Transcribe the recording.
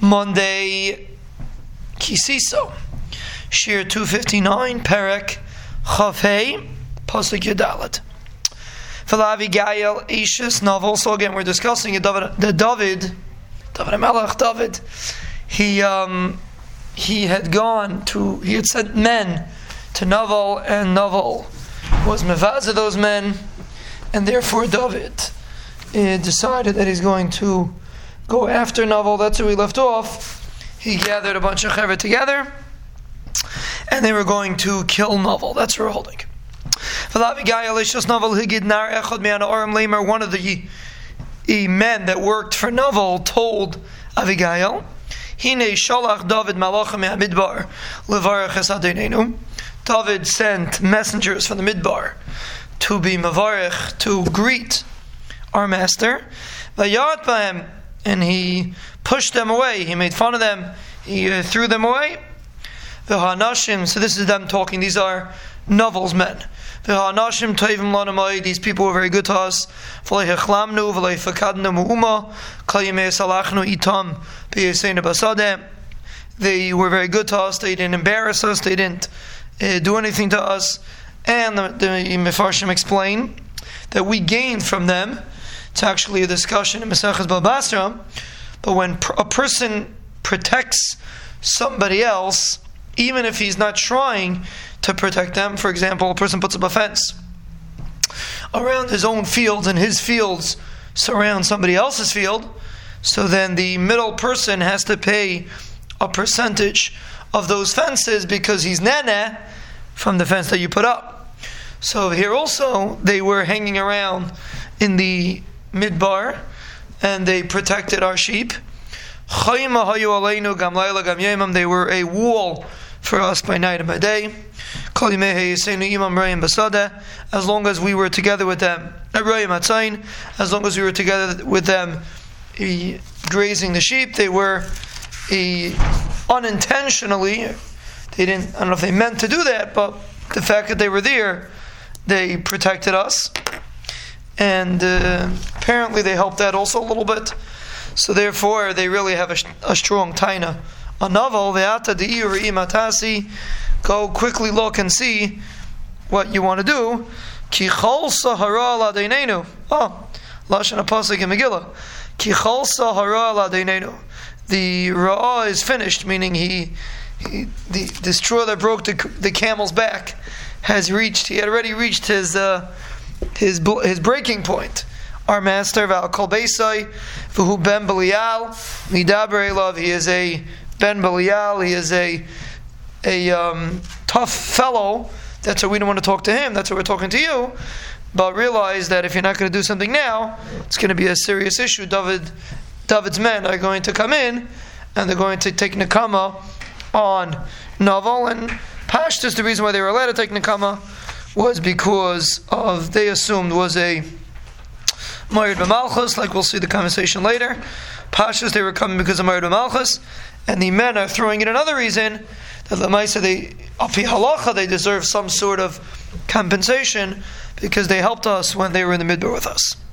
Monday, Kisiso. Shir 259, Perek, Chafei, Pasuk Yudalit. Falavi Gael, Ishus, novel. So again, we're discussing the David, the David, David Melech, David. He, um, he had gone to, he had sent men to Naval, and Naval was Mevaz of those men, and therefore David uh, decided that he's going to go after Naval. That's where we left off. He gathered a bunch of Chaver together, and they were going to kill Naval. That's where we're holding. One of the men that worked for Naval told Avigail, Hine shalach David malachim midbar David sent messengers from the midbar to be mavarich to greet our master. And he pushed them away. He made fun of them. He uh, threw them away. The Hanashim, So this is them talking. These are Naval's men. The Hanashim toivim lanamai. These people were very good to us. V'lei hechlamnu v'lei fakadnu mu'uma. Kal yimei salachnu itam b'yeseinu basadeh. They were very good to us. They didn't embarrass us. They didn't uh, do anything to us. And the, the Mefarshim explain that we gained from them. It's actually a discussion in Maseches Bava Basra. But when a person protects somebody else, even if he's not trying to protect them, for example, a person puts up a fence around his own fields, and his fields surround somebody else's field, so then the middle person has to pay a percentage of those fences because he's nene from the fence that you put up. So here also, they were hanging around in the midbar and they protected our sheep. They were a wall for us by night and by day. As long as we were together with them, as long as we were together with them grazing the sheep, they were unintentionally, they didn't, I don't know if they meant to do that, but the fact that they were there, they protected us. And uh, apparently they helped that also a little bit. So therefore, they really have a, a strong taina. A novel, Ve'ata de'iri imatasi, go quickly look and see what you want to do. Ki chol sahara ladeinenu. Oh, Lashon Apostle in Megillah. Ki chol sahara ladeinenu the ra'ah is finished, meaning he, he the, the straw that broke the, the camel's back has reached, he had already reached his, uh, his, his breaking point. Our master, Val Kolbesai, Vuhu Ben Belial, Midaber Elov, he is a Ben Belial, he is a, a um, tough fellow. That's why we don't want to talk to him, that's why we're talking to you. But realize that if you're not going to do something now, it's going to be a serious issue. David David's men are going to come in and they're going to take Nakama on Naval. And Pashtus, the reason why they were allowed to take Nakama was because of, they assumed, was a Morid B'Malchus, like we'll see the conversation later. Pashas, they were coming because of Morid B'Malchus. And the men are throwing in another reason that the Maisa, they, Api Halacha, they deserve some sort of compensation because they helped us when they were in the midbar with us.